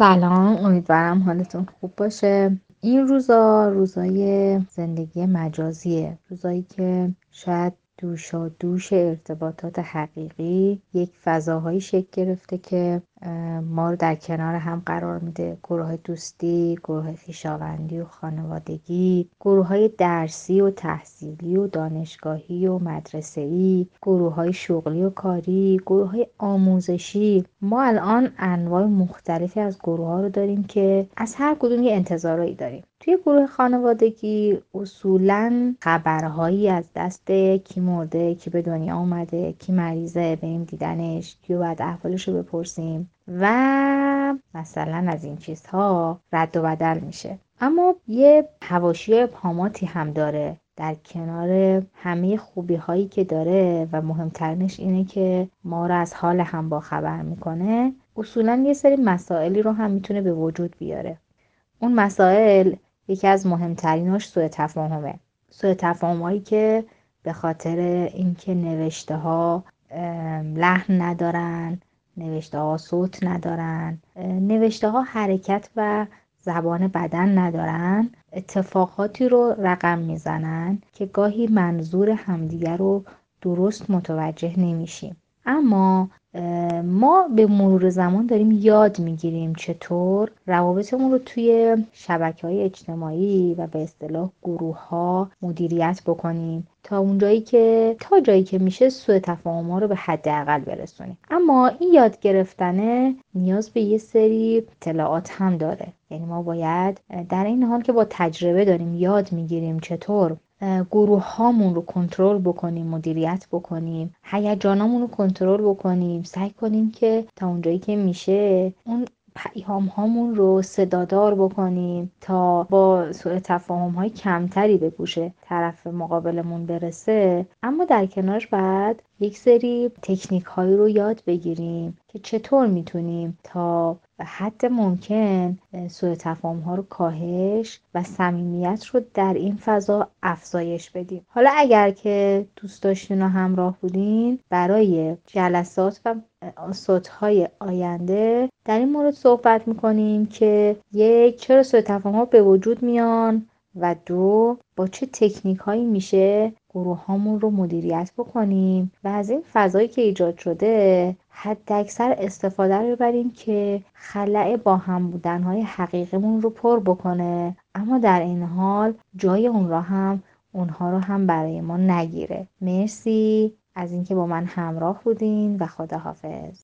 سلام امیدوارم حالتون خوب باشه. این روزا روزای زندگی مجازیه. روزایی که شاید دوشا دوش ارتباطات حقیقی یک فضاهایی شکل گرفته که ما رو در کنار هم قرار میده. گروه های دوستی گروه های خویشاوندی و خانوادگی گروه های درسی و تحصیلی و دانشگاهی و مدرسه‌ای گروه های شغلی و کاری گروه های آموزشی. ما الان انواع مختلفی از گروه ها رو داریم که از هر کدوم یه انتظارایی داریم. توی گروه خانوادگی اصولا خبرهایی از دست کی مرده کی به دنیا آمده کی مریضه بریم دیدنش کی باید احوالش رو بپرسیم. و مثلا از این چیزها رد و بدل میشه. اما یه هواشی پاماتی هم داره در کنار همه خوبی هایی که داره و مهمترینش اینه که ما رو از حال هم با خبر می‌کنه. اصولا یه سری مسائلی رو هم می‌تونه به وجود بیاره. اون مسائل یکی از مهمتریناش سوء تفاهمه. سوء تفاهمایی که به خاطر اینکه نوشته ها لحن ندارن نوشته ها صوت ندارن نوشته ها حرکت و زبان بدن ندارن اتفاقاتی رو رقم می‌زنن که گاهی منظور همدیگر رو درست متوجه نمیشیم. اما ما به مرور زمان داریم یاد می‌گیریم چطور روابطمون رو توی شبکه های اجتماعی و به اصطلاح گروه ها مدیریت بکنیم. تا اونجایی که تا جایی که میشه سوء تفاهم ها رو به حداقل برسونیم. اما این یاد گرفتنه نیاز به یه سری اطلاعات هم داره. یعنی ما باید در این حال که با تجربه داریم یاد می‌گیریم چطور گروه هامون رو کنترل بکنیم مدیریت بکنیم هیجانامون رو کنترل بکنیم سعی کنیم که تا اونجایی که میشه اون پیام هامون رو صدادار بکنیم تا با سوء تفاهم های کمتری به گوش طرف مقابلمون برسه. اما در کنارش بعد یک سری تکنیک هایی رو یاد بگیریم. که چطور می‌تونیم تا حد ممکن سوء تفاهم ها رو کاهش و صمیمیت رو در این فضا افزایش بدیم. حالا اگر که دوست داشتین و همراه بودین برای جلسات و های آینده در این مورد صحبت می‌کنیم که یک چرا سوء تفاهم ها به وجود میان و دو با چه تکنیک هایی میشه گروه هامون رو مدیریت بکنیم و از این فضایی که ایجاد شده حد اکثر استفاده رو ببریم که خلع با هم بودن های حقیقیمون رو پر بکنه. اما در این حال جای اون را هم اونها رو هم برای ما نگیره. مرسی از اینکه با من همراه بودین و خداحافظ.